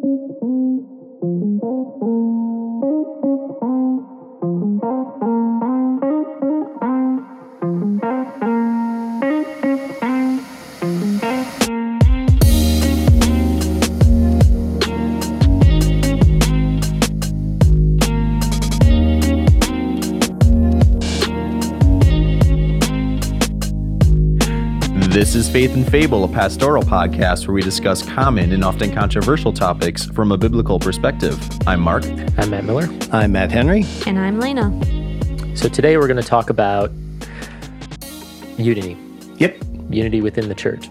Faith and Fable, a pastoral podcast where we discuss common and often controversial topics from a biblical perspective. I'm Mark. I'm Matt Miller. I'm Matt Henry. And I'm Lena. So today we're going to talk about unity. Yep. Unity within the church.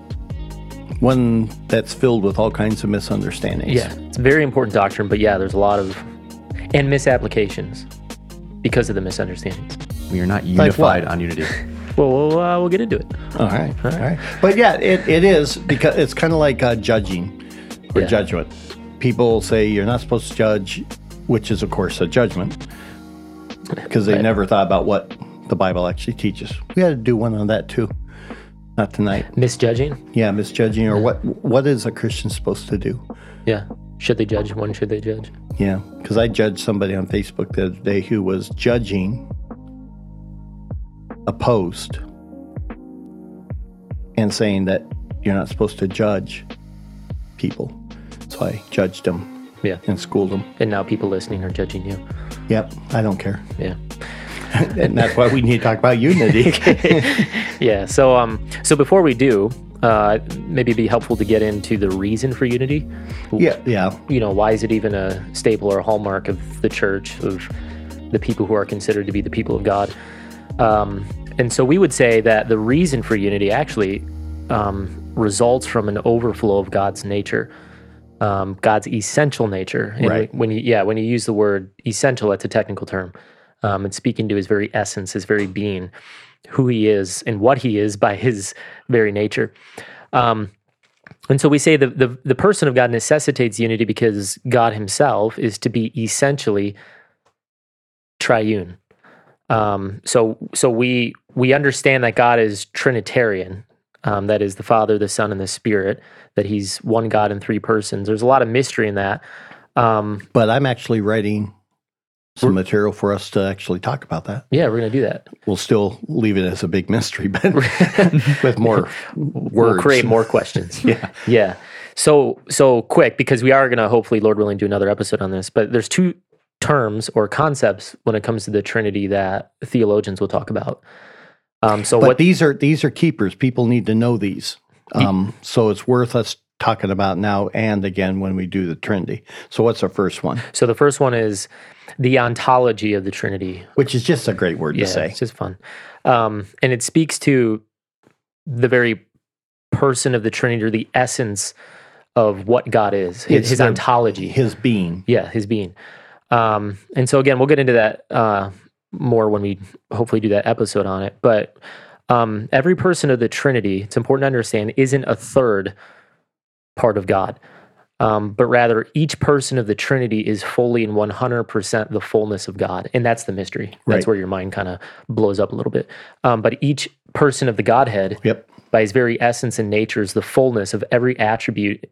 One that's filled with all kinds of misunderstandings. Yeah, it's a very important doctrine, but yeah, there's a lot of and misapplications because of the misunderstandings. We are not unified what? on unity. Well, we'll, uh, we'll get into it. All right. All right. But yeah, it, it is because it's kind of like uh, judging or Yeah. judgment. People say you're not supposed to judge, which is, of course, a judgment because they Right. never thought about what the Bible actually teaches. We had to do one on that too. Not tonight. Misjudging. Yeah, misjudging or what what is a Christian supposed to do? Yeah. Should they judge? When should they judge? Yeah, because I judged somebody on Facebook the other day who was judging a post and saying that you're not supposed to judge people. So I judged them Yeah. and schooled them. And now people listening are judging you. Yep, I don't care. Yeah. And that's why we need to talk about unity. Yeah. So um so before we do, uh maybe it'd be helpful to get into the reason for unity. yeah, yeah. you know, why is it even a staple or a hallmark of the church, of the people who are considered to be the people of God? Um, and so we would say that the reason for unity actually um, results from an overflow of God's nature, um, God's essential nature. And Right. When you, yeah, when you use the word essential, that's a technical term. Um, it's speaking to his very essence, his very being, who he is, and what he is by his very nature. Um, and so we say the, the the person of God necessitates unity because God Himself is to be essentially triune. Um, so so we we understand that God is Trinitarian. Um, that is the Father, the Son, and the Spirit. That He's one God in three persons. There's a lot of mystery in that. Um, But I'm actually writing some material for us to actually talk about that. yeah, we're gonna do that. We'll still leave it as a big mystery, but with more words. We'll create more questions. Yeah. Yeah. So so quick because we are going to hopefully, Lord willing, do another episode on this. But there's two terms or concepts when it comes to the Trinity that theologians will talk about. Um, so But what? these are these are keepers. People need to know these. Um, so it's worth us talking about now and again when we do the Trinity. So what's our first one? so the first one is the ontology of the Trinity. Which is just a great word Yeah, to say. it's just fun, um, and it speaks to the very person of the Trinity or the essence of what God is. His, his the- ontology. His being. yeah his being um and so again we'll get into that uh more when we hopefully do that episode on it but um every person of the trinity it's important to understand isn't a third part of god um, but rather each person of the trinity is fully and 100% the fullness of god and that's the mystery that's Right. where your mind kind of blows up a little bit um, but each person of the godhead Yep. by his very essence and nature is the fullness of every attribute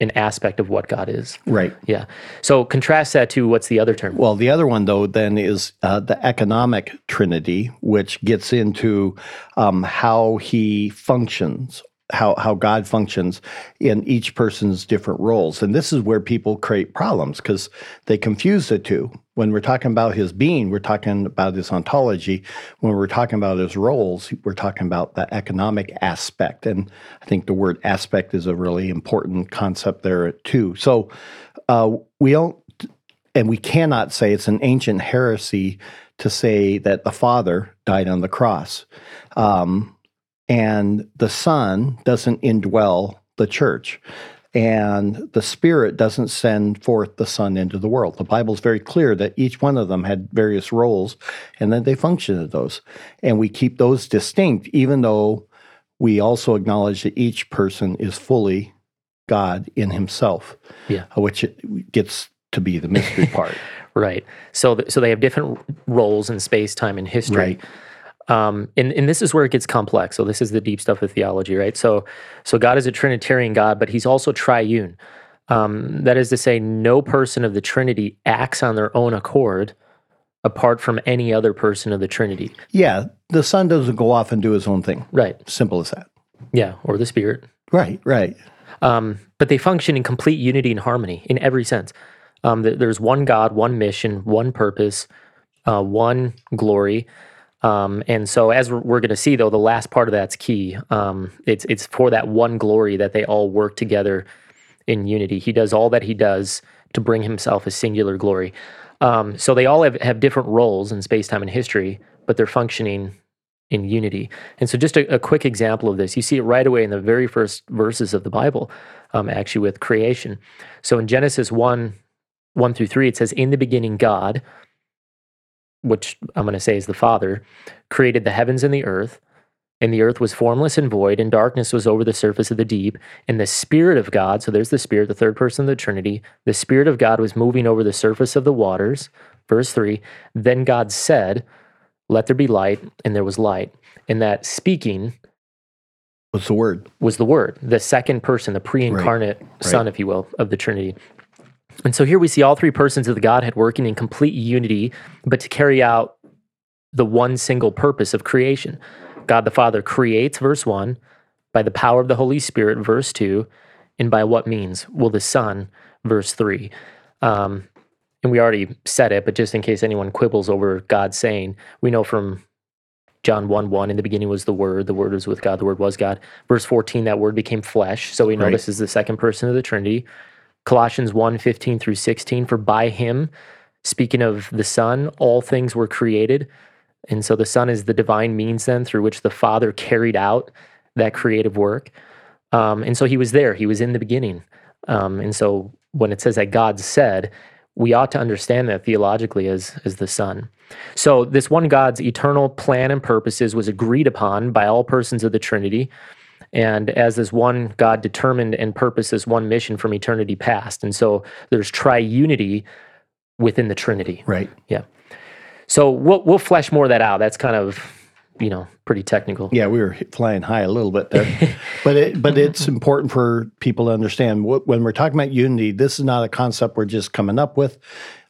and aspect of what god is Right. yeah. So contrast that to what's the other term? Well, the other one though then is uh, the economic Trinity, which gets into um, how he functions. How, how God functions in each person's different roles. And this is where people create problems because they confuse the two. When we're talking about his being, we're talking about his ontology. When we're talking about his roles, we're talking about the economic aspect. And I think the word aspect is a really important concept there too. So uh, we don't and we cannot say it's an ancient heresy to say that the Father died on the cross. Um, and the Son doesn't indwell the church. And the Spirit doesn't send forth the Son into the world. The Bible is very clear that each one of them had various roles and that they functioned at those. And we keep those distinct, even though we also acknowledge that each person is fully God in himself, Yeah. Uh, which it gets to be the mystery part. Right. So, th- so they have different roles in space, time, and history. Right. Um, and, and this is where it gets complex. So this is the deep stuff of theology, right? So, so God is a Trinitarian God, but He's also triune. Um, that is to say, no person of the Trinity acts on their own accord apart from any other person of the Trinity. Yeah, the Son doesn't go off and do his own thing. Right. Simple as that. Yeah. Or the Spirit. Right, right. Um, but they function in complete unity and harmony in every sense. Um, there's one God, one mission, one purpose, uh, one glory. Um, and so, as we're, going to see, though, the last part of that's key. Um, it's it's for that one glory that they all work together in unity. He does all that he does to bring himself a singular glory. Um, so they all have, have different roles in space, time, and history, but they're functioning in unity. And so, just a, a, quick example of this, you see it right away in the very first verses of the Bible, um, actually with creation. So in Genesis 1 1 through 3, it says, In the beginning, God, which I'm going to say is the Father, created the heavens and the earth. And the earth was formless and void, and darkness was over the surface of the deep. And the Spirit of God, so there's the Spirit, the third person of the Trinity, the Spirit of God was moving over the surface of the waters. Verse 3 Then God said, Let there be light, and there was light. And that speaking was the Word. Was the Word, the second person, the pre incarnate right. Son, right. if you will, of the Trinity. And so here we see all three persons of the Godhead working in complete unity, but to carry out the one single purpose of creation. God the Father creates, verse 1, by the power of the Holy Spirit, verse 2, and by what means? Will the Son, verse 3. Um, and we already said it, but just in case anyone quibbles over God saying, we know from John 1 1, in the beginning was the Word, the Word was with God, the Word was God. Verse 14, that Word became flesh. So we know right. this is the second person of the Trinity. Colossians 1 15 through 16, for by him, speaking of the Son, all things were created and so the Son is the divine means then through which the Father carried out that creative work. Um, and so he was there, he was in the beginning. Um, and so when it says that God said, we ought to understand that theologically as, as the Son. So this one God's eternal plan and purposes was agreed upon by all persons of the Trinity. And as this one God determined and purposed this one mission from eternity past. And so there's triunity within the Trinity. Right. Yeah. So we'll we'll flesh more of that out. That's kind of you know pretty technical. Yeah, we were flying high a little bit there, but it, but it's important for people to understand when we're talking about unity. This is not a concept we're just coming up with,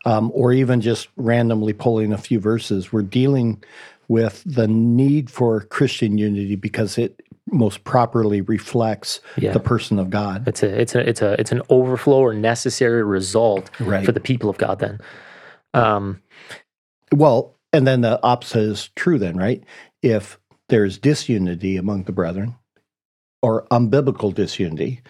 um, or even just randomly pulling a few verses. We're dealing with the need for Christian unity because it most properly reflects yeah. the person of God. It's a it's a it's a it's an overflow or necessary result right. for the people of God. Then. Um, well, and then the opposite is true, then, right? If there's disunity among the brethren or unbiblical disunity,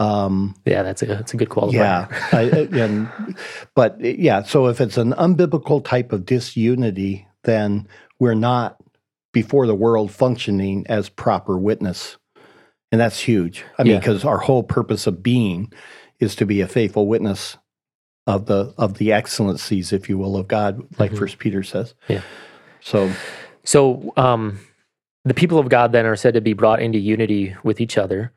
um, yeah, that's a that's a good qualifier. Yeah, I, and but yeah, so if it's an unbiblical type of disunity, then we're not before the world functioning as proper witness, and that's huge. I mean, because our whole purpose of being is to be a faithful witness of the of the excellencies, if you will, of God, like mm-hmm. First Peter says. Yeah. So, so um, the people of God then are said to be brought into unity with each other.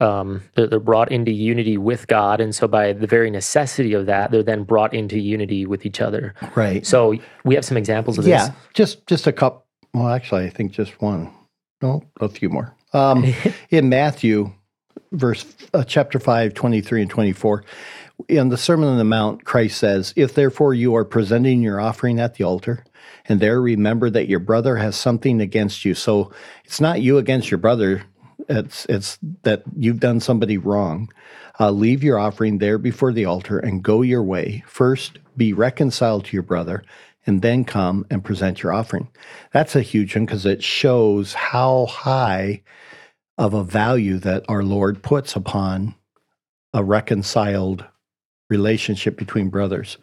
Um, they're, they're brought into unity with God, and so by the very necessity of that, they're then brought into unity with each other. Right. So we have some examples of yeah, this. Yeah, just just a couple. Well, actually, I think just one. No, a few more. Um, in Matthew, verse uh, chapter 5, 23 and 24 in the Sermon on the Mount, Christ says, If therefore you are presenting your offering at the altar, and there remember that your brother has something against you. So it's not you against your brother, it's, it's that you've done somebody wrong. Uh, leave your offering there before the altar and go your way. First, be reconciled to your brother, and then come and present your offering. That's a huge one because it shows how high of a value that our Lord puts upon a reconciled relationship between brothers.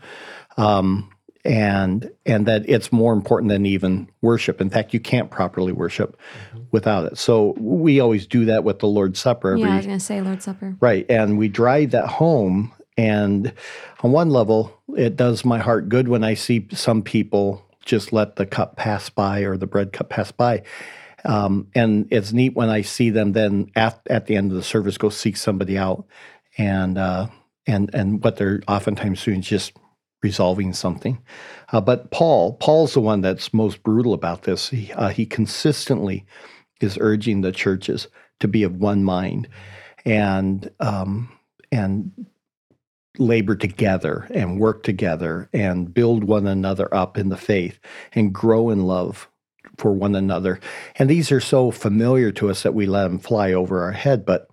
Um, and and that it's more important than even worship. In fact, you can't properly worship mm-hmm. without it. So we always do that with the Lord's Supper. Every, yeah, I was going to say Lord's Supper. Right, and we drive that home. And on one level, it does my heart good when I see some people just let the cup pass by or the bread cup pass by. Um, and it's neat when I see them then at, at the end of the service go seek somebody out and uh, and and what they're oftentimes doing is just resolving something. Uh, but Paul, Paul's the one that's most brutal about this. He, uh, he consistently is urging the churches to be of one mind, and um, and labor together and work together and build one another up in the faith and grow in love for one another. And these are so familiar to us that we let them fly over our head. But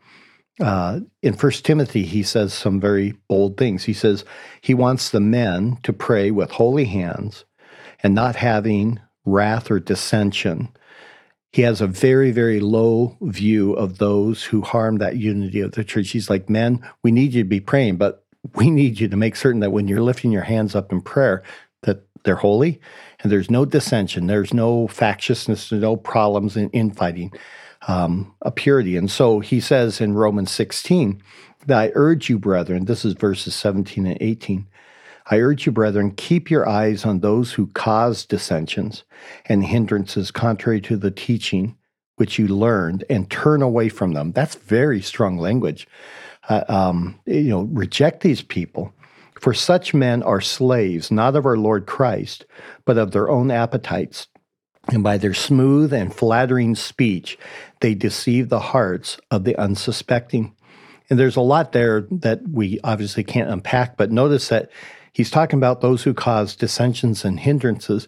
uh, in First Timothy, he says some very bold things. He says he wants the men to pray with holy hands and not having wrath or dissension. He has a very, very low view of those who harm that unity of the church. He's like, men, we need you to be praying, but we need you to make certain that when you're lifting your hands up in prayer, that they're holy and there's no dissension, there's no factiousness, there's no problems in infighting, um, a purity. And so he says in Romans 16, that I urge you, brethren, this is verses 17 and 18. I urge you, brethren, keep your eyes on those who cause dissensions and hindrances contrary to the teaching which you learned and turn away from them. That's very strong language uh, um, you know, reject these people. For such men are slaves, not of our Lord Christ, but of their own appetites. And by their smooth and flattering speech, they deceive the hearts of the unsuspecting. And there's a lot there that we obviously can't unpack, but notice that he's talking about those who cause dissensions and hindrances.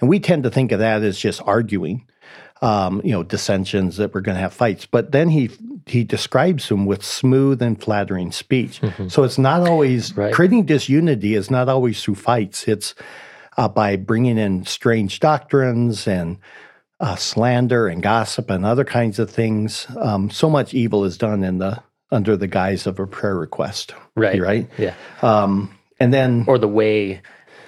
And we tend to think of that as just arguing um, you know, dissensions that we're going to have fights. But then he he describes them with smooth and flattering speech. Mm-hmm. So it's not always right. creating disunity is not always through fights. It's uh, by bringing in strange doctrines and uh, slander and gossip and other kinds of things. Um, so much evil is done in the under the guise of a prayer request. Right. Right. Yeah. Um, and then or the way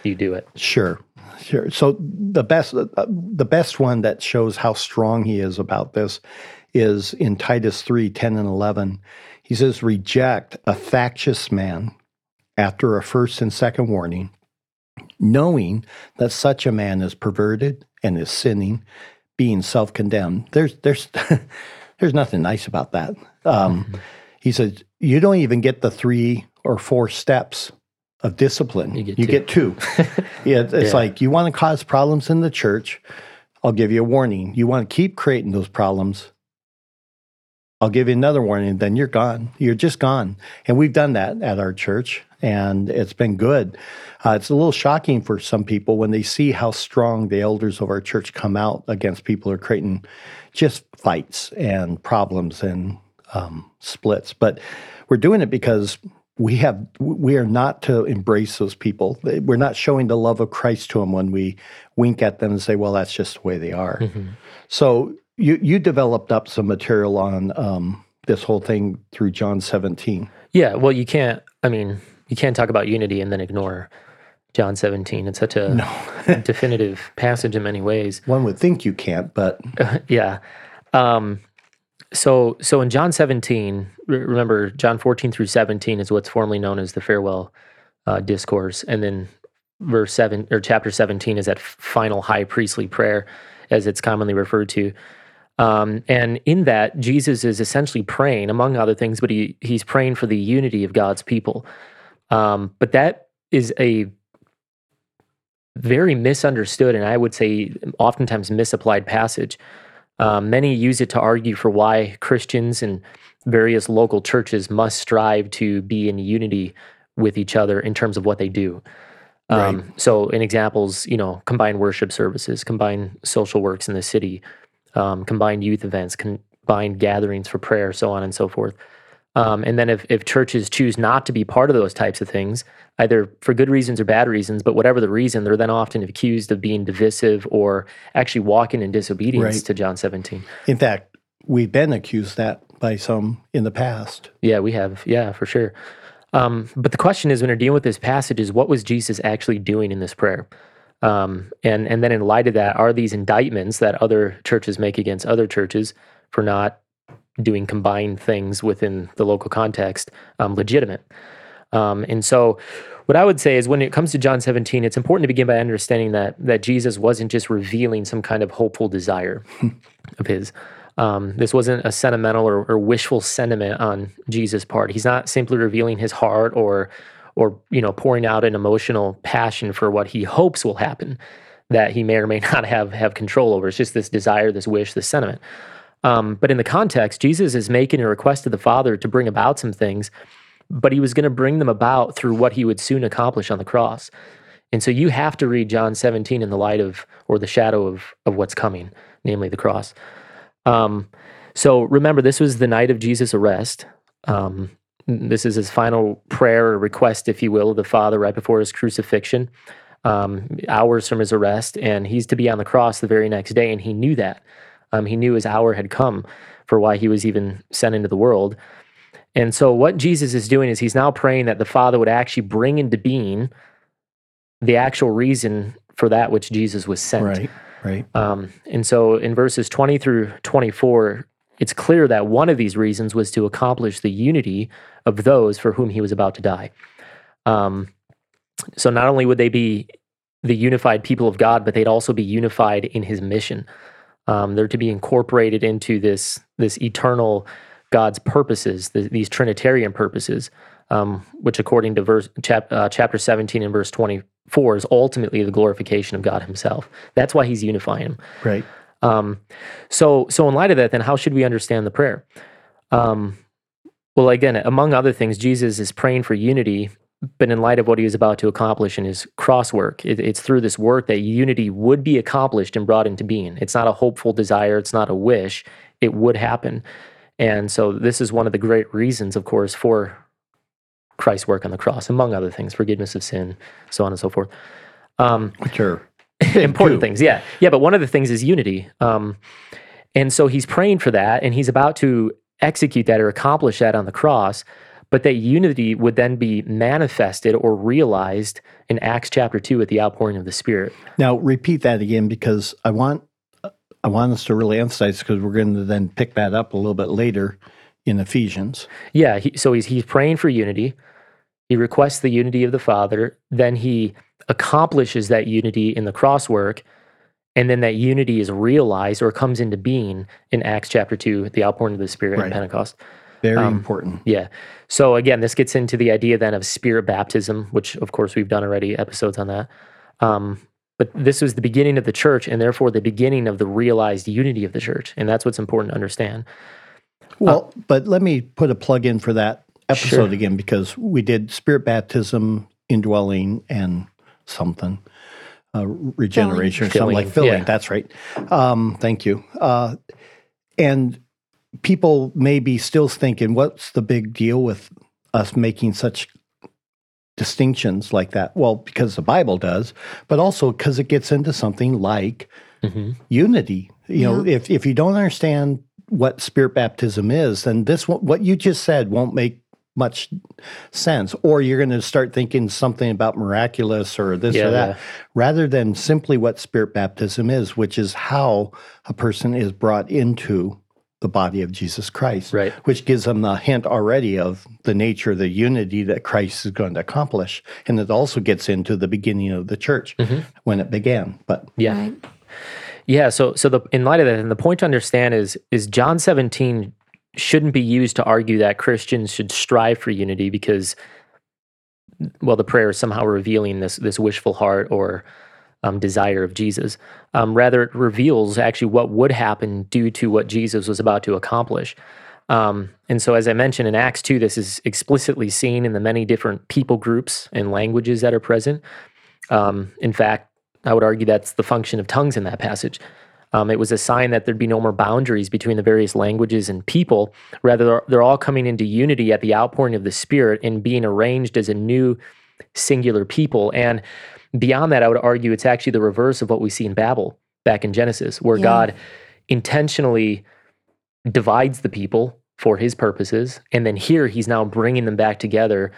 you do it. Sure. Sure. So the best uh, the best one that shows how strong he is about this is in Titus 3, 10 and 11. He says, reject a factious man after a first and second warning, knowing that such a man is perverted and is sinning, being self-condemned. There's there's there's nothing nice about that. Um, mm-hmm. He says, you don't even get the three or four steps of discipline. You get you two. Get two. yeah, it's yeah. like you want to cause problems in the church. I'll give you a warning. You want to keep creating those problems. I'll give you another warning. Then you're gone. You're just gone. And we've done that at our church, and it's been good. Uh, it's a little shocking for some people when they see how strong the elders of our church come out against people who are creating just fights and problems and um, splits. But we're doing it because we have we are not to embrace those people. We're not showing the love of Christ to them when we wink at them and say, "Well, that's just the way they are." Mm-hmm. So you you developed up some material on um, this whole thing through John 17. Yeah, well, you can't. I mean, you can't talk about unity and then ignore John 17. It's such a no. definitive passage in many ways. One would think you can't, but yeah. Um, so so in John 17, remember John 14 through 17 is what's formerly known as the farewell uh, discourse, and then verse seven or chapter 17 is that final high priestly prayer, as it's commonly referred to. Um, and in that, Jesus is essentially praying, among other things, but he he's praying for the unity of God's people. Um, but that is a very misunderstood and I would say oftentimes misapplied passage. Um, many use it to argue for why Christians and various local churches must strive to be in unity with each other in terms of what they do. Um, right. So, in examples, you know, combined worship services, combined social works in the city, um, combined youth events, combined gatherings for prayer, so on and so forth. Um, and then if, if churches choose not to be part of those types of things, either for good reasons or bad reasons, but whatever the reason, they're then often accused of being divisive or actually walking in disobedience right. to John 17. In fact, we've been accused that by some in the past. Yeah, we have. Yeah, for sure. Um, but the question is, when you're dealing with this passage, is what was Jesus actually doing in this prayer? Um, and and then in light of that, are these indictments that other churches make against other churches for not doing combined things within the local context um, legitimate. Um, and so, what I would say is when it comes to John 17, it's important to begin by understanding that that Jesus wasn't just revealing some kind of hopeful desire of his. Um, this wasn't a sentimental or, or, wishful sentiment on Jesus' part. He's not simply revealing his heart or or you know pouring out an emotional passion for what he hopes will happen that he may or may not have have control over. It's just this desire, this wish, this sentiment. Um, but in the context, Jesus is making a request to the Father to bring about some things but he was going to bring them about through what he would soon accomplish on the cross. And so you have to read John 17 in the light of or the shadow of of what's coming, namely the cross. Um, so remember, this was the night of Jesus' arrest. Um, this is his final prayer or request, if you will, of the Father right before his crucifixion, um, hours from his arrest, and he's to be on the cross the very next day, and he knew that. Um, he knew his hour had come for why he was even sent into the world. And so, what Jesus is doing is he's now praying that the Father would actually bring into being the actual reason for that which Jesus was sent. Right. Right. Um, and so, in verses 20 through 24, it's clear that one of these reasons was to accomplish the unity of those for whom he was about to die. Um, so, not only would they be the unified people of God, but they'd also be unified in his mission. Um, they're to be incorporated into this this eternal God's purposes, the, these Trinitarian purposes, um, which, according to verse chap, uh, chapter 17 and verse 24, is ultimately the glorification of God Himself. That's why He's unifying them. Right. Um, so, so in light of that, then how should we understand the prayer? Um, well, again, among other things, Jesus is praying for unity, but in light of what he was about to accomplish in his cross work, it, it's through this work that unity would be accomplished and brought into being. It's not a hopeful desire, it's not a wish, it would happen. And so, this is one of the great reasons, of course, for Christ's work on the cross, among other things, forgiveness of sin, so on and so forth. Um, Which are important things. Yeah, yeah. But one of the things is unity. Um, and so he's praying for that, and he's about to execute that or accomplish that on the cross. But that unity would then be manifested or realized in Acts chapter two at the outpouring of the Spirit. Now repeat that again because I want I want us to really emphasize because we're going to then pick that up a little bit later in Ephesians. Yeah. He, so he's he's praying for unity. He requests the unity of the Father. Then he accomplishes that unity in the cross work. And then that unity is realized or comes into being in Acts chapter 2, the outpouring of the Spirit Right. at Pentecost. Very Um, important. Yeah. So again, this gets into the idea then of spirit baptism, which of course we've done already episodes on that. Um, but this was the beginning of the church and therefore the beginning of the realized unity of the church. And that's what's important to understand. Well, but let me put a plug in for that episode Sure. again because we did spirit baptism, indwelling, and something. Uh, regeneration or something like Filling, filling. yeah. That's right. Um, thank you. Uh, and people may be still thinking, what's the big deal with us making such distinctions like that? Well, because the Bible does, but also because it gets into something like hmm unity. You know, if if you don't understand what spirit baptism is, then this what you just said won't make much sense. Or you're going to start thinking something about miraculous or this Yeah, or that, yeah. rather than simply what spirit baptism is, which is how a person is brought into the body of Jesus Christ. Right. Which gives them the hint already of the nature of the unity that Christ is going to accomplish. And it also gets into the beginning of the church mm-hmm. when it began. But Yeah. Right. Yeah. So, so the in light of that, and the point to understand is is John 17 shouldn't be used to argue that Christians should strive for unity because, well, the prayer is somehow revealing this this wishful heart or um, desire of Jesus. Um, rather, it reveals actually what would happen due to what Jesus was about to accomplish. Um, and so, as I mentioned in Acts 2, this is explicitly seen in the many different people groups and languages that are present. Um, in fact, I would argue that's the function of tongues in that passage. Um, it was a sign that there'd be no more boundaries between the various languages and people. Rather, they're, they're all coming into unity at the outpouring of the Spirit and being arranged as a new singular people. And beyond that, I would argue it's actually the reverse of what we see in Babel back in Genesis, where Yeah. God intentionally divides the people for his purposes. And then here he's now bringing them back together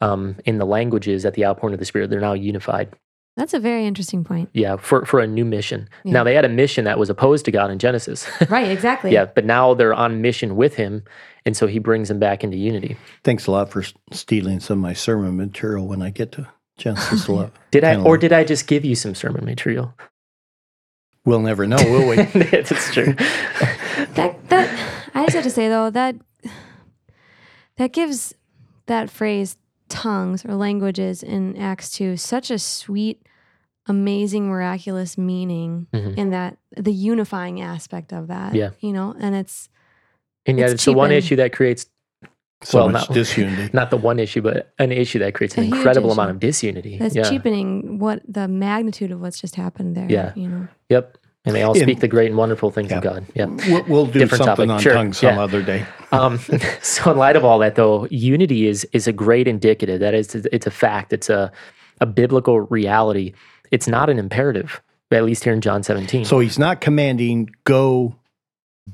um, in the languages at the outpouring of the Spirit. They're now unified. That's a very interesting point. Yeah, for, for a new mission. Yeah. Now they had a mission that was opposed to God in Genesis. Right, exactly. yeah, but now they're on mission with him, and so he brings them back into unity. Thanks a lot for stealing some of my sermon material when I get to Genesis 11. Did I, or did I just give you some sermon material? We'll never know, will we? That's true. That that I just have to say though that that gives that phrase tongues or languages in Acts 2 such a sweet amazing miraculous meaning Mhm. in that the unifying aspect of that Yeah. you know and it's And yet, It's it's, the one cheapened. issue that creates So Well, much not- disunity. Not the one issue, but an issue that creates an incredible issue. amount of disunity. That's yeah. cheapening what the magnitude of what's just happened there. Yeah. You know. Yep. And they all In- speak the great and wonderful things Yeah. of God. Yeah. We'll, we'll do Different something topic. on Sure. tongues some Yeah. other day. Um, so in light of all that, though, unity is is a great indicative. That is, it's a fact. It's a a biblical reality. It's not an imperative, at least here in John 17. So he's not commanding go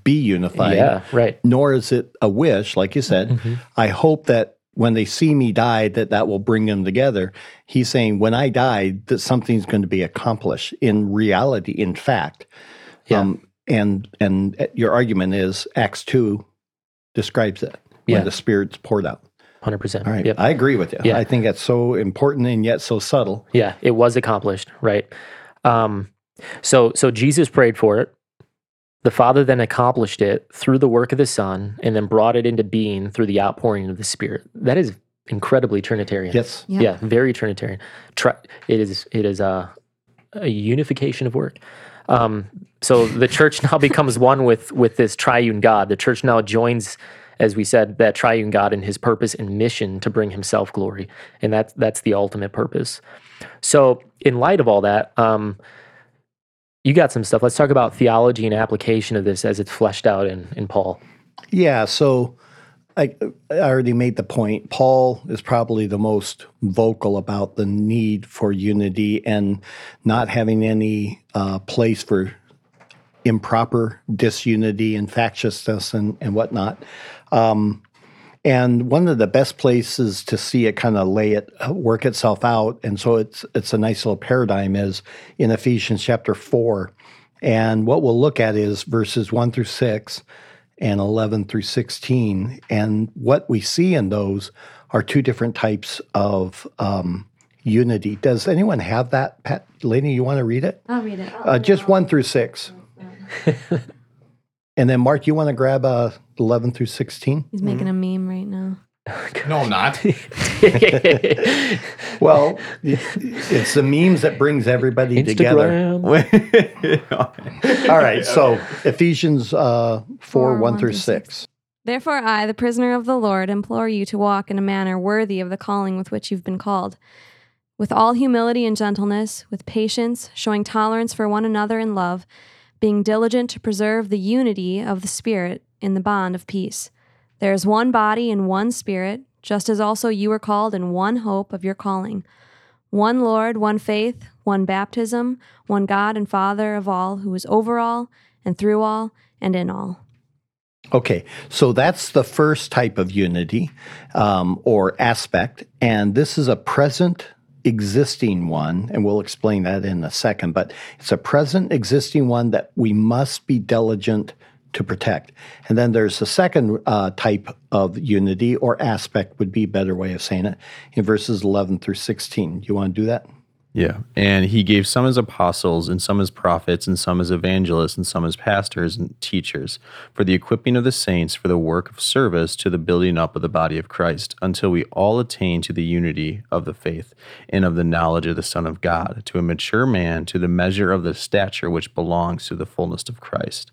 be unified. yeah, right. Nor is it a wish, like you said. Mhm. I hope that when they see me die, that that will bring them together. He's saying when I die, that something's going to be accomplished in reality, in fact. Yeah. Um, and and your argument is Acts two describes it when Yeah. the Spirit's poured out. 100%. All right, Yep. I agree with you. Yeah. I think that's so important and yet so subtle. Yeah, it was accomplished, right? Um, so so Jesus prayed for it. The Father then accomplished it through the work of the Son, and then brought it into being through the outpouring of the Spirit. That is incredibly Trinitarian. Yes. Yeah. Yeah, very Trinitarian. Tri- it is it is a, a unification of work. Um, so the church now becomes one with with this triune God. The church now joins, as we said, that triune God in His purpose and mission to bring Himself glory, and that's that's the ultimate purpose. So, in light of all that, um, you got some stuff. Let's talk about theology and application of this as it's fleshed out in in Paul. Yeah, so I, I already made the point. Paul is probably the most vocal about the need for unity and not having any uh, place for improper disunity and factiousness and, and whatnot. Um, and one of the best places to see it kind of lay it uh, work itself out, and so it's it's a nice little paradigm is in Ephesians chapter four, and what we'll look at is verses one through six and 11 through 16. And what we see in those are two different types of um, unity. Does anyone have that? Pat, Lainey, you want to read it? I'll read it. Uh, just one through six. and then, Mark, you want to grab uh, 11 through 16? He's making a meme right now. No, I'm not. Well, it's the memes that brings everybody together. Instagram. All right. So, Ephesians uh, 4 Four, 1 one through through 6. Therefore, I, the prisoner of the Lord, implore you to walk in a manner worthy of the calling with which you've been called, with all humility and gentleness, with patience, showing tolerance for one another in love, being diligent to preserve the unity of the Spirit in the bond of peace. There is one body and one Spirit, just as also you were called in one hope of your calling. One Lord, one faith, one baptism, one God and Father of all, who is over all, and through all, and in all. Okay, so that's the first type of unity um, or aspect, and this is a present existing one, and we'll explain that in a second, but it's a present existing one that we must be diligent to protect. And then there's a second uh, type of unity or aspect, would be a better way of saying it, in verses 11 through 16. You want to do that? Yeah. And he gave some as apostles, and some as prophets, and some as evangelists, and some as pastors and teachers, for the equipping of the saints, for the work of service to the building up of the body of Christ, until we all attain to the unity of the faith and of the knowledge of the Son of God, to a mature man, to the measure of the stature which belongs to the fullness of Christ.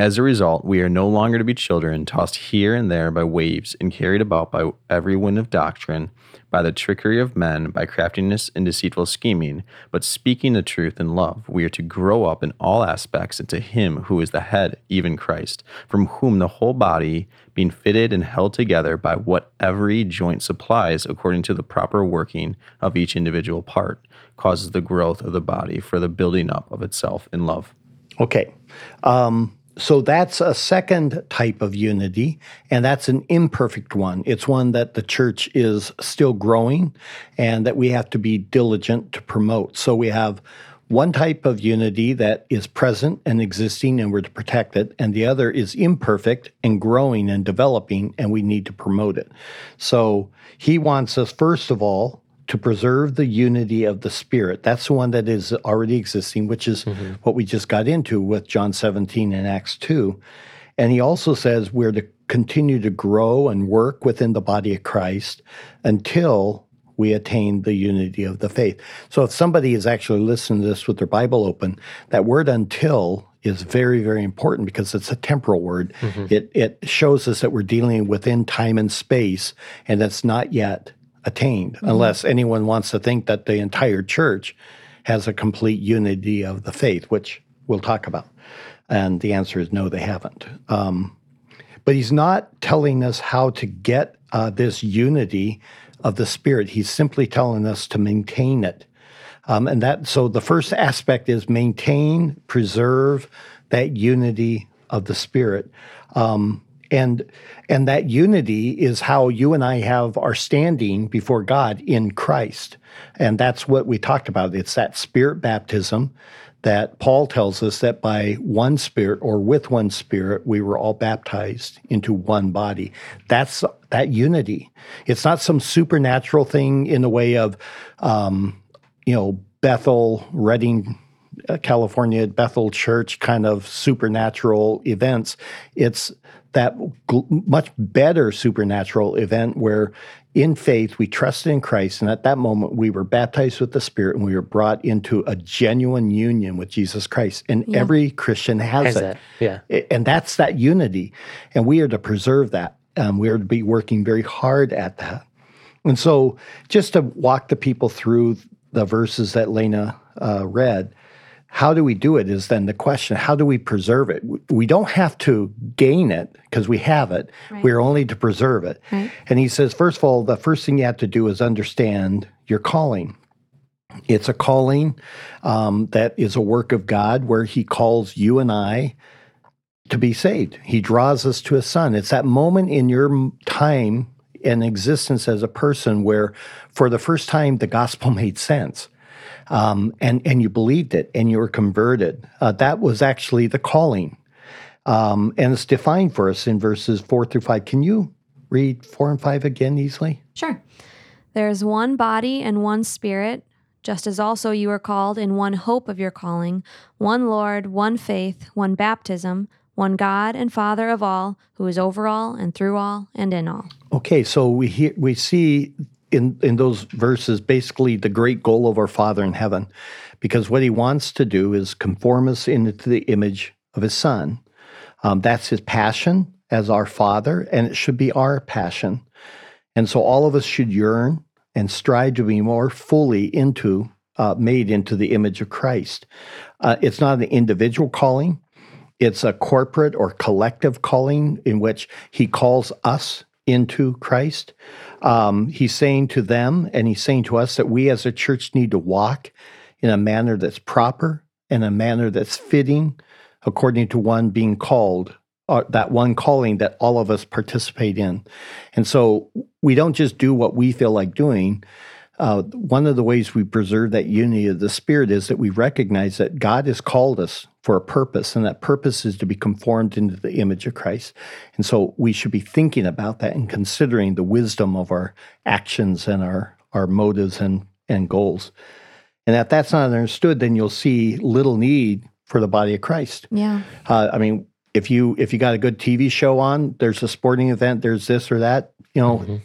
As a result, we are no longer to be children, tossed here and there by waves and carried about by every wind of doctrine, by the trickery of men, by craftiness and deceitful scheming, but speaking the truth in love, we are to grow up in all aspects into Him who is the head, even Christ, from whom the whole body, being fitted and held together by what every joint supplies according to the proper working of each individual part, causes the growth of the body for the building up of itself in love. Okay. Um, so that's a second type of unity, and that's an imperfect one. It's one that the church is still growing and that we have to be diligent to promote. So we have one type of unity that is present and existing, and we're to protect it, and the other is imperfect and growing and developing, and we need to promote it. So he wants us, first of all, to preserve the unity of the Spirit. That's the one that is already existing, which is mm-hmm. what we just got into with John 17 and Acts 2. And he also says we're to continue to grow and work within the body of Christ until we attain the unity of the faith. So if somebody is actually listening to this with their Bible open, that word until is very, very important because it's a temporal word. Mm-hmm. It it shows us that we're dealing within time and space, and that's not yet attained, unless anyone wants to think that the entire church has a complete unity of the faith, which we'll talk about. And the answer is no, they haven't. Um, but he's not telling us how to get uh, this unity of the spirit. He's simply telling us to maintain it. Um, and that so the first aspect is maintain, preserve that unity of the spirit. Um, and and that unity is how you and I have our standing before God in Christ. And that's what we talked about. It's that spirit baptism that Paul tells us that by one spirit or with one spirit we were all baptized into one body. That's that unity. It's not some supernatural thing in the way of um, you know, Bethel, Redding, uh, California, Bethel Church kind of supernatural events. It's that gl- much better supernatural event where in faith we trusted in Christ. And at that moment, we were baptized with the Spirit and we were brought into a genuine union with Jesus Christ. And every Christian has, Has it. that? Yeah. And that's that unity. And we are to preserve that. Um, we are to be working very hard at that. And so, just to walk the people through the verses that Lena uh, read, how do we do it is then the question how do we preserve it? We- don't have to gain it because we have it. We're only to preserve it. Right. And he says, first of all, the first thing you have to do is understand your calling. It's a calling um, that is a work of God where he calls you and I to be saved. He draws us to his son. It's that moment in your time and existence as a person where, for the first time, the gospel made sense. Um, and, and you believed it and you were converted. Uh, that was actually the calling. Um, and it's defined for us in verses four through five. Can you read four and five again easily? Sure. There is one body and one spirit, just as also you are called in one hope of your calling, one Lord, one faith, one baptism, one God and Father of all, who is over all and through all and in all. Okay, so we hear, we see in in those verses basically the great goal of our Father in heaven, because what He wants to do is conform us into the image of His Son. Um, that's His passion as our Father, and it should be our passion. And so all of us should yearn and strive to be more fully into uh, made into the image of Christ. Uh, it's not an individual calling. It's a corporate or collective calling in which he calls us into Christ. Um, he's saying to them and he's saying to us that we as a church need to walk in a manner that's proper and a manner that's fitting according to one being called, or that one calling that all of us participate in. And so we don't just do what we feel like doing. Uh, one of the ways we preserve that unity of the Spirit is that we recognize that God has called us for a purpose, and that purpose is to be conformed into the image of Christ. And so we should be thinking about that and considering the wisdom of our actions and our, our motives and, and goals. And if that's not understood, then you'll see little need for the body of Christ. Yeah. Uh, I mean, if you if you got a good TV show on, there's a sporting event, there's this or that. You know,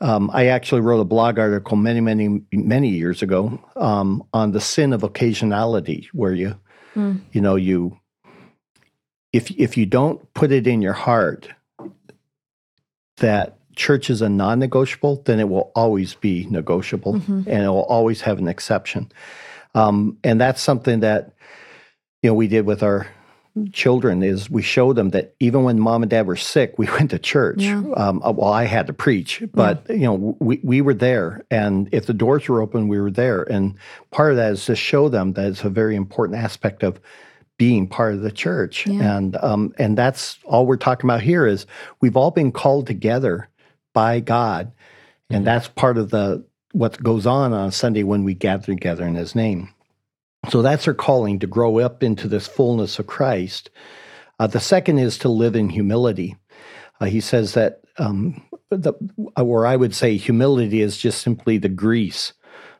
um, I actually wrote a blog article many, many, many years ago um, on the sin of occasionality, where you, Mm. you know, you if if you don't put it in your heart that church is a non-negotiable, then it will always be negotiable, Mhm. and it will always have an exception. Um, and that's something that you know we did with our children is we show them that even when mom and dad were sick, we went to church. Yeah. Um, uh, well, I had to preach, but you know we we were there, and if the doors were open, we were there. And part of that is to show them that it's a very important aspect of being part of the church, Yeah. and um, and that's all we're talking about here is we've all been called together by God, and that's part of the what goes on on Sunday when we gather together in His name. So that's our calling to grow up into this fullness of Christ. Uh, the second is to live in humility. Uh, he says that, um, the, or I would say, humility is just simply the grease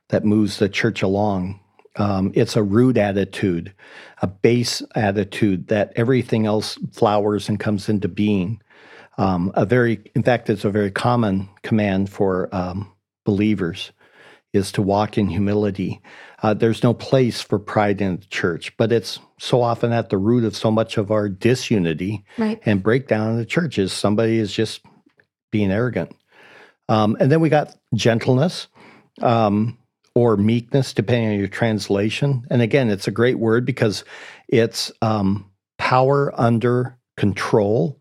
that moves the church along. Um, it's a root attitude, a base attitude that everything else flowers and comes into being. Um, a very, in fact, it's a very common command for um, believers is to walk in humility. Uh, there's no place for pride in the church, but it's so often at the root of so much of our disunity Right. and breakdown in the churches. Somebody is just being arrogant. Um, and then we got gentleness um, or meekness, depending on your translation. And again, it's a great word because it's um, power under control.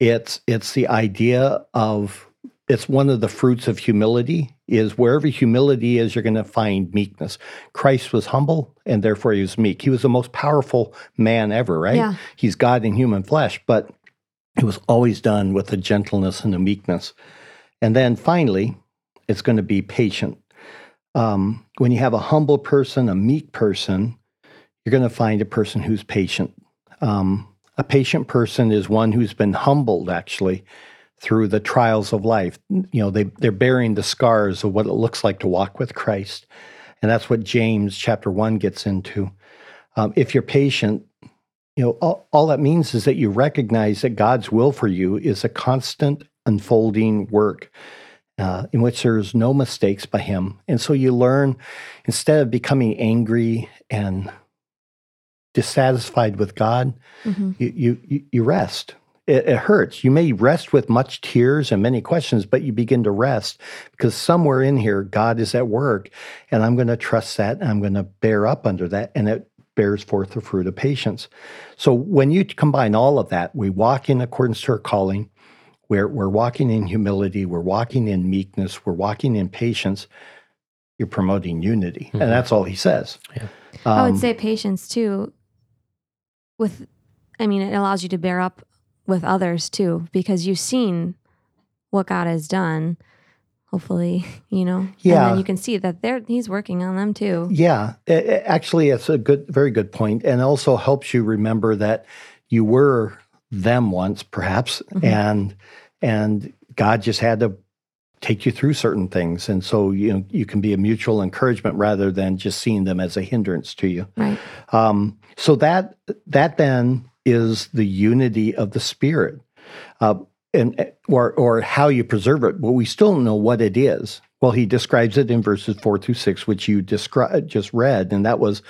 It's it's the idea of it's one of the fruits of humility is wherever humility is you're going to find meekness. Christ was humble and therefore he was meek. He was the most powerful man ever right? Yeah. he's god in human flesh but it was always done with a gentleness and a meekness. And then finally it's going to be patient. Um, when you have a humble person a meek person you're going to find a person who's patient. Um, a patient person is one who's been humbled actually through the trials of life. You know, they, they're bearing the scars of what it looks like to walk with Christ. And that's what James chapter one gets into. Um, if you're patient, you know, all, all that means is that you recognize that God's will for you is a constant unfolding work uh, in which there's no mistakes by Him. And so you learn, instead of becoming angry and dissatisfied with God, hmm you you you- you rest. It, it hurts. You may rest with much tears and many questions, but you begin to rest because somewhere in here, God is at work, and I'm going to trust that, and I'm going to bear up under that, and it bears forth the fruit of patience. So when you combine all of that, we walk in accordance to our calling. We're we're walking in humility. We're walking in meekness. We're walking in patience. You're promoting unity, Mhm. and that's all he says. Yeah. I Um, would say patience too. With, I mean, it allows you to bear up with others too, because you've seen what God has done. Hopefully, you know. And Yeah. then you can see that they're He's working on them too. Yeah, a- a- actually, it's a good, very good point, and also helps you remember that you were them once, perhaps, Mhm. and and God just had to take you through certain things, and so you know you can be a mutual encouragement rather than just seeing them as a hindrance to you. Right. Um, so that that then is the unity of the spirit, uh, and or or how you preserve it. But we still don't know what it is. Well, he describes it in verses four through six, which you descri- just read, and that was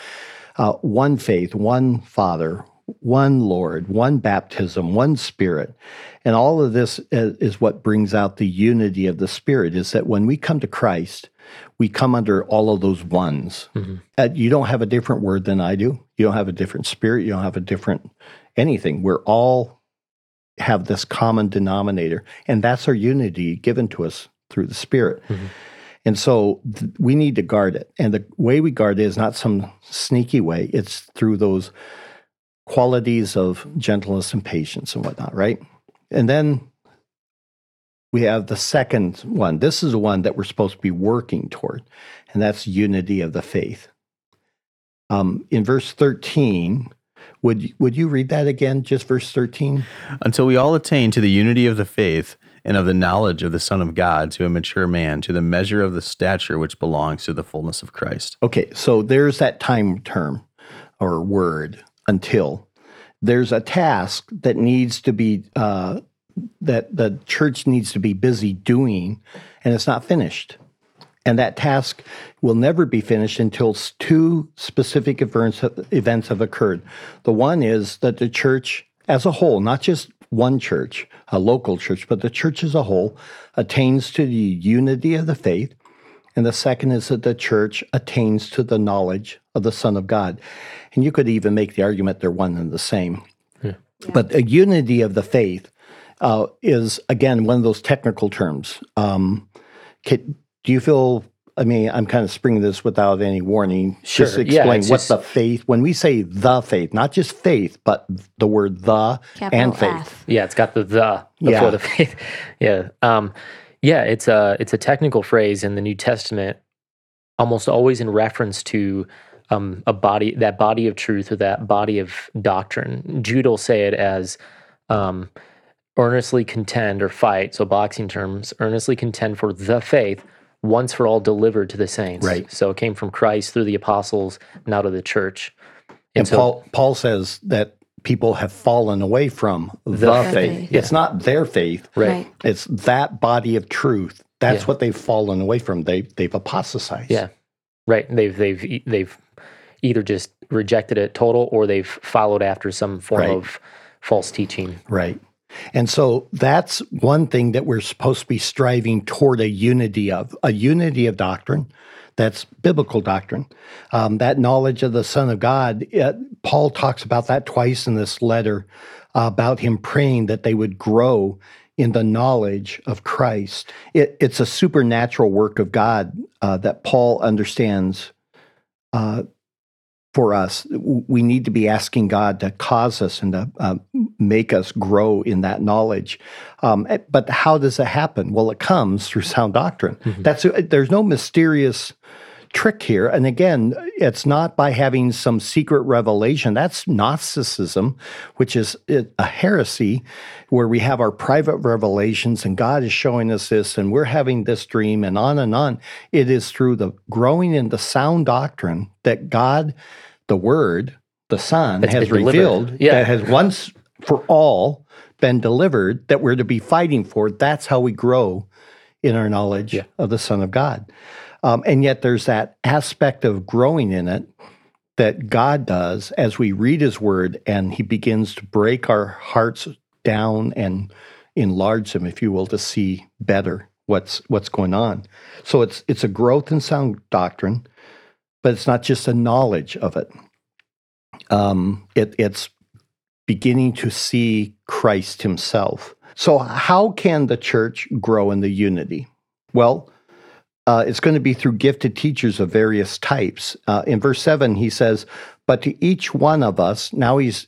uh, one faith, one Father, one Lord, one baptism, one Spirit, and all of this is, is what brings out the unity of the Spirit. Is that when we come to Christ, we come under all of those ones. Mhm. Uh, you don't have a different word than I do. You don't have a different spirit. You don't have a different anything. We're all have this common denominator, and that's our unity given to us through the Spirit. Mhm. And so th- we need to guard it. And the way we guard it is not some sneaky way, it's through those qualities of gentleness and patience and whatnot, right? And then we have the second one. This is the one that we're supposed to be working toward, and that's unity of the faith. Um, in verse 13, would, would you read that again, just verse 13? until we all attain to the unity of the faith and of the knowledge of the Son of God, to a mature man, to the measure of the stature which belongs to the fullness of Christ. Okay, so there's that time term or word until. There's a task that needs to be uh, that the church needs to be busy doing, and it's not finished. And that task will never be finished until two specific events, events have occurred. The one is that the church as a whole, not just one church, a local church, but the church as a whole, attains to the unity of the faith. And the second is that the church attains to the knowledge of the Son of God. And you could even make the argument they're one and the same. Yeah. But a unity of the faith uh, is, again, one of those technical terms. Um, can, do you feel? I mean, I'm kind of springing this without any warning. Just Sure. Yeah, explain it's what just- the faith, when we say the faith, not just faith, but the word the Capital and faith. F. Yeah, it's got the the before Yeah. the faith. yeah. Um, yeah, it's a it's a technical phrase in the New Testament, almost always in reference to um, a body that body of truth or that body of doctrine. Jude will say it as um, earnestly contend or fight. So boxing terms, earnestly contend for the faith once for all delivered to the saints. Right. So it came from Christ through the apostles, now to the church. And so- Paul Paul says that people have fallen away from the, The faith. faith. It's not their faith. Right. It's that body of truth. That's Yeah. what they've fallen away from. They they've apostatized. Yeah. Right. They've they've they've either just rejected it total or they've followed after some form Right. of false teaching. Right. And so that's one thing that we're supposed to be striving toward a unity of, a unity of doctrine. That's biblical doctrine. Um, that knowledge of the Son of God, uh, Paul talks about that twice in this letter uh, about him praying that they would grow in the knowledge of Christ. It, it's a supernatural work of God uh, that Paul understands uh, for us. We need to be asking God to cause us and to uh, make us grow in that knowledge. Um, eh, but how does it happen? Well, it comes through sound doctrine. That's there's no mysterious trick here. And again, it's not by having some secret revelation. That's Gnosticism, which is a heresy where we have our private revelations and God is showing us this and we're having this dream and on and on. It is through the growing in the sound doctrine that God, the Word, the Son, That's has revealed Yeah. that has once for all been delivered that we're to be fighting for. That's how we grow in our knowledge Yeah. of the Son of God. Um, and yet there's that aspect of growing in it that God does as we read his word and he begins to break our hearts down and enlarge them, if you will, to see better what's what's going on. So it's it's a growth in sound doctrine, but it's not just a knowledge of it. Um, it it's beginning to see Christ himself. So how can the church grow in the unity? Well, uh, it's going to be through gifted teachers of various types. Uh, in verse 7, he says, But to each one of us, now he's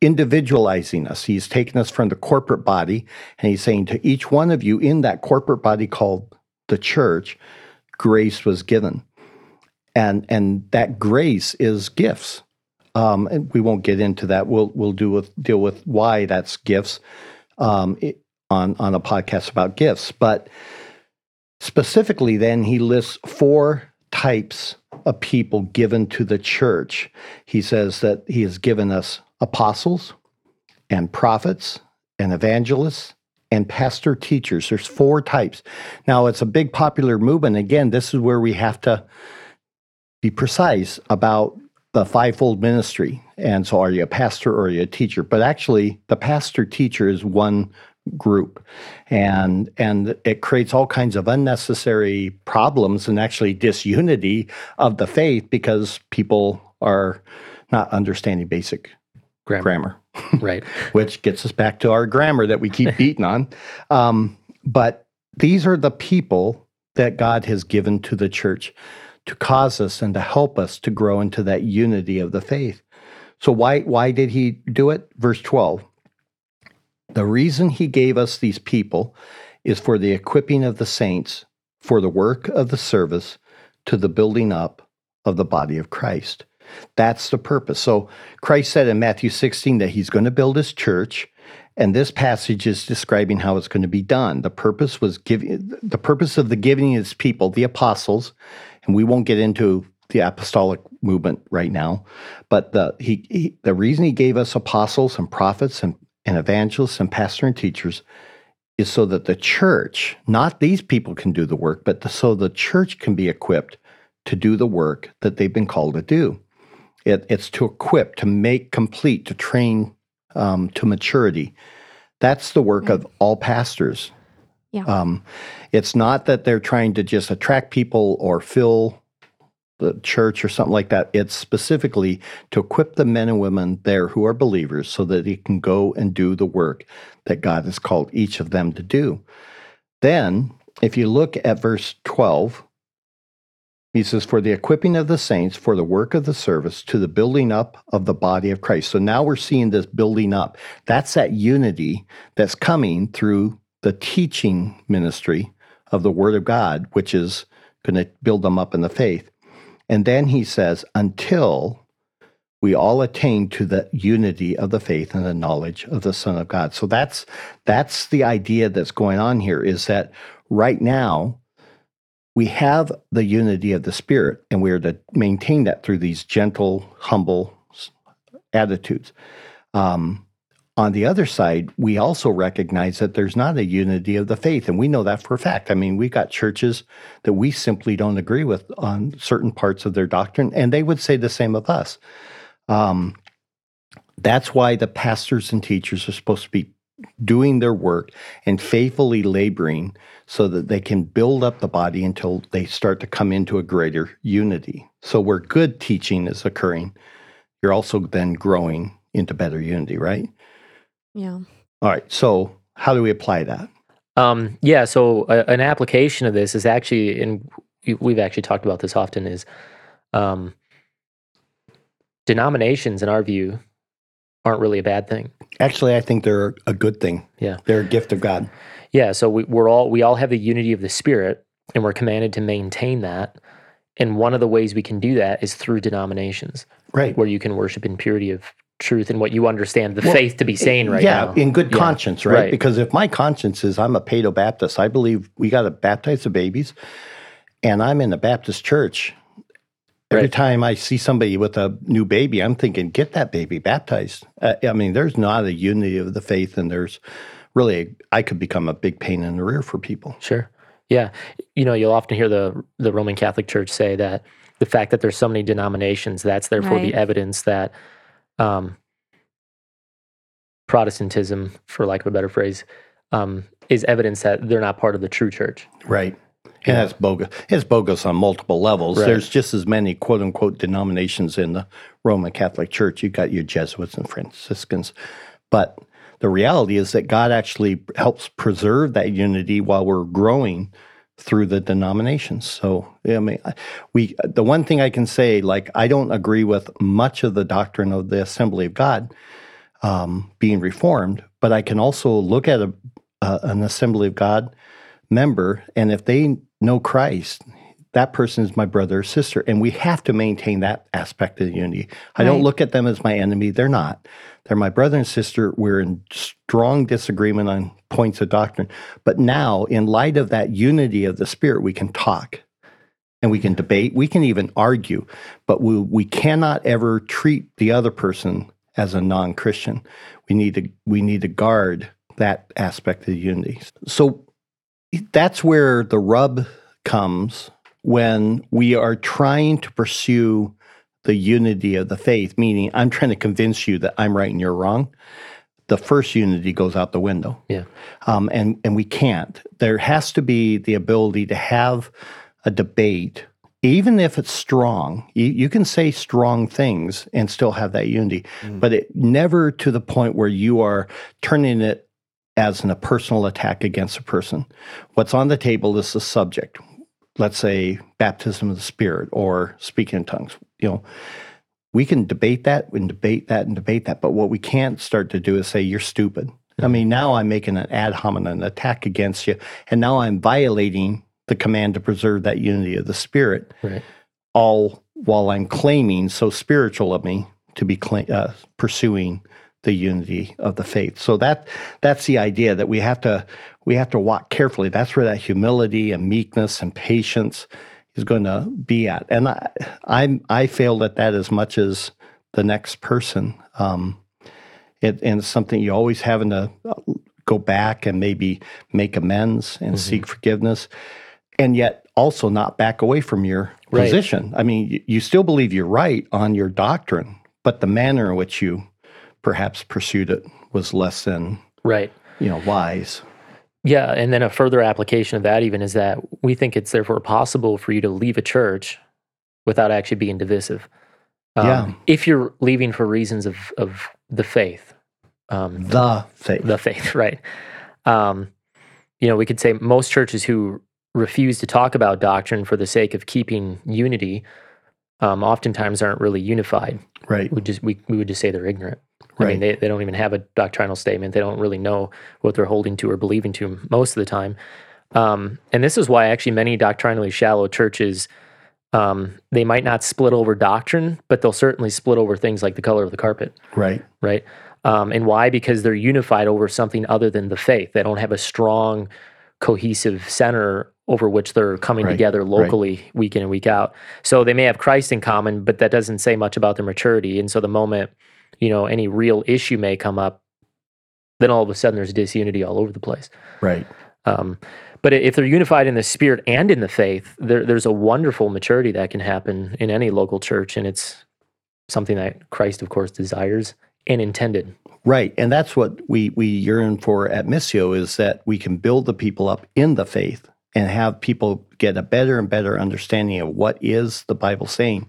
individualizing us. He's taken us from the corporate body, and he's saying, To each one of you in that corporate body called the church, grace was given. And, and that grace is gifts. Um, and we won't get into that. We'll, we'll do with, deal with why that's gifts um, on, on a podcast about gifts. But Specifically, then, he lists four types of people given to the church. He says that he has given us apostles and prophets and evangelists and pastor teachers. There's four types. Now, it's a big popular movement. Again, this is where we have to be precise about the fivefold ministry. And so, are you a pastor or are you a teacher? But actually, the pastor teacher is one group. And and it creates all kinds of unnecessary problems and actually disunity of the faith because people are not understanding basic Grammar. grammar. Right. which gets us back to our grammar that we keep beating on. Um, but these are the people that god has given to the church to cause us and to help us to grow into that unity of the faith. So why why did he do it? Verse 12 the reason he gave us these people is for the equipping of the saints for the work of the service to the building up of the body of Christ. That's the purpose. So Christ said in Matthew 16 that he's going to build his church and this passage is describing how it's going to be done. The purpose was giving the purpose of the giving his people, the apostles, and we won't get into the apostolic movement right now, but the he, he the reason he gave us apostles and prophets and and evangelists and pastor and teachers is so that the church, not these people can do the work, but the, so the church can be equipped to do the work that they've been called to do. It, it's to equip, to make complete, to train um, to maturity. That's the work of all pastors. Yeah. Um, it's not that they're trying to just attract people or fill the church or something like that. It's specifically to equip the men and women there who are believers so that they can go and do the work that God has called each of them to do. Then, if you look at verse 12, he says, For the equipping of the saints, for the work of the service, to the building up of the body of Christ. So now we're seeing this building up. That's that unity that's coming through the teaching ministry of the Word of God, which is going to build them up in the faith. And then he says, until we all attain to the unity of the faith and the knowledge of the Son of God. So that's that's the idea that's going on here is that right now we have the unity of the Spirit, and we are to maintain that through these gentle, humble attitudes. Um, on the other side, we also recognize that there's not a unity of the faith, and we know that for a fact. I mean, we've got churches that we simply don't agree with on certain parts of their doctrine, and they would say the same of us. Um, that's why the pastors and teachers are supposed to be doing their work and faithfully laboring so that they can build up the body until they start to come into a greater unity. So, where good teaching is occurring, you're also then growing into better unity, right? Yeah. All right. So, how do we apply that? Um, yeah. So uh, an application of this is actually, and we- we've actually talked about this often, is um, denominations, in our view, aren't really a bad thing. Actually, I think they're a good thing. Yeah. They're a gift of God. Yeah. So we, we're all we all have the unity of the spirit, and we're commanded to maintain that. And one of the ways we can do that is through denominations, Right. where you can worship in purity of truth and what you understand the Well, faith to be saying right yeah, now. in good Yeah. conscience, right? Right. Because if my conscience is I'm a Paedo Baptist, I believe we got to baptize the babies, and I'm in the Baptist church. Every Right. time I see somebody with a new baby, I'm thinking, get that baby baptized. Uh, I mean, there's not a unity of the faith, and there's really, I could become a big pain in the rear for people. Sure. Yeah. You know, you'll often hear the the Roman Catholic Church say that the fact that there's so many denominations, that's therefore Right. the evidence that um, Protestantism, for lack of a better phrase, um, is evidence that they're not part of the true church. Right. And that's bogus. It's bogus on multiple levels. Right. There's just as many quote unquote denominations in the Roman Catholic Church. You've got your Jesuits and Franciscans. But the reality is that God actually helps preserve that unity while we're growing through the denominations. So, I mean, we the one thing I can say, like, I don't agree with much of the doctrine of the Assembly of God um, being reformed, but I can also look at a, a, an Assembly of God member, and if they know Christ, that person is my brother or sister, and we have to maintain that aspect of unity. I don't look at them as my enemy; they're not. They're my brother and sister. We're in strong disagreement on points of doctrine, but now, in light of that unity of the Spirit, we can talk and we can debate. We can even argue, but we we cannot ever treat the other person as a non-Christian. We need to we need to guard that aspect of unity. So that's where the rub comes when we are trying to pursue the unity of the faith, meaning I'm trying to convince you that I'm right and you're wrong. The first unity goes out the window. Yeah. Um, and, and we can't. There has to be the ability to have a debate, even if it's strong. You, you can say strong things and still have that unity, but it never to the point where you are turning it as an, a personal attack against a person. What's on the table is the subject. Let's say baptism of the Spirit or speaking in tongues. You know, we can debate that and debate that and debate that, but what we can't start to do is say you're stupid. I mean, now I'm making an ad hominem attack against you, and now I'm violating the command to preserve that unity of the Spirit, Right. all while I'm claiming so spiritual of me to be cla- uh, pursuing the unity of the faith. So that that's the idea that we have to we have to walk carefully. That's where that humility and meekness and patience is going to be at. And I I'm I failed at that as much as the next person. Um, it, and it's something you always having to go back and maybe make amends and seek forgiveness, and yet also not back away from your Right. position. I mean, you, you still believe you're right on your doctrine, but the manner in which you perhaps pursued it was less than Right. you know wise. Yeah, and then a further application of that even is that we think it's therefore possible for you to leave a church without actually being divisive. Um, Yeah. If you're leaving for reasons of of the faith, um, The faith. the faith, right? Um, you know, we could say most churches who refuse to talk about doctrine for the sake of keeping unity, um, oftentimes aren't really unified. right. We just we, we would just say they're ignorant. I mean, they, they don't even have a doctrinal statement. They don't really know what they're holding to or believing to most of the time. Um, and this is why actually many doctrinally shallow churches, um, they might not split over doctrine, but they'll certainly split over things like the color of the carpet, Right. right? Um, and why? Because they're unified over something other than the faith. They don't have a strong, cohesive center over which they're coming Right, together right. locally week in and week out. So they may have Christ in common, but that doesn't say much about their maturity. And so the moment you know, any real issue may come up, then all of a sudden there's disunity all over the place. Right. Um, but if they're unified in the spirit and in the faith, there, there's a wonderful maturity that can happen in any local church, and it's something that Christ, of course, desires and intended. Right. And that's what we, we yearn for at Missio is that we can build the people up in the faith and have people get a better and better understanding of what is the Bible saying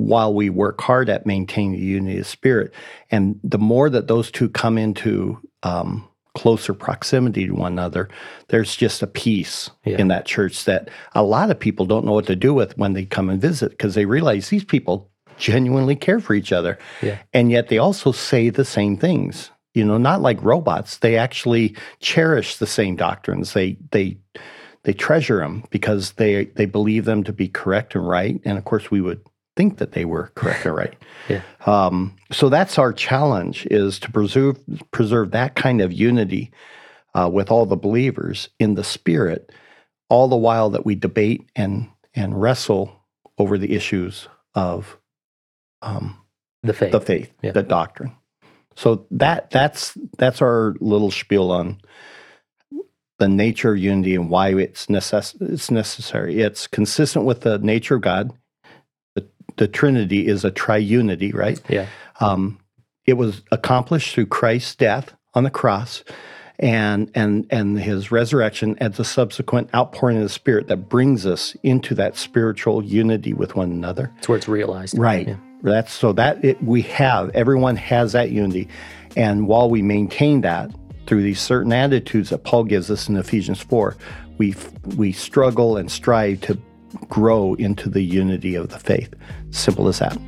while we work hard at maintaining the unity of spirit. And the more that those two come into um, closer proximity to one another, there's just a peace Yeah. in that church that a lot of people don't know what to do with when they come and visit because they realize these people genuinely care for each other. Yeah. And yet they also say the same things. You know, not like robots. They actually cherish the same doctrines. They they they treasure them because they they believe them to be correct and right. And of course, we would think that they were correct and right. Yeah. Um, so that's our challenge: is to preserve preserve that kind of unity uh, with all the believers in the spirit, all the while that we debate and and wrestle over the issues of um, The faith. the faith, Yeah. the doctrine. So that that's that's our little spiel on the nature of unity and why it's necess- it's necessary. It's consistent with the nature of God. The, Trinity is a triunity, right? yeah. Um, it was accomplished through Christ's death on the cross and and and his resurrection and the subsequent outpouring of the Spirit that brings us into that spiritual unity with one another. It's where it's realized. Right. Yeah. That's so that it, we have everyone has that unity, and while we maintain that through these certain attitudes that Paul gives us in Ephesians four, we we struggle and strive to grow into the unity of the faith. Simple as that.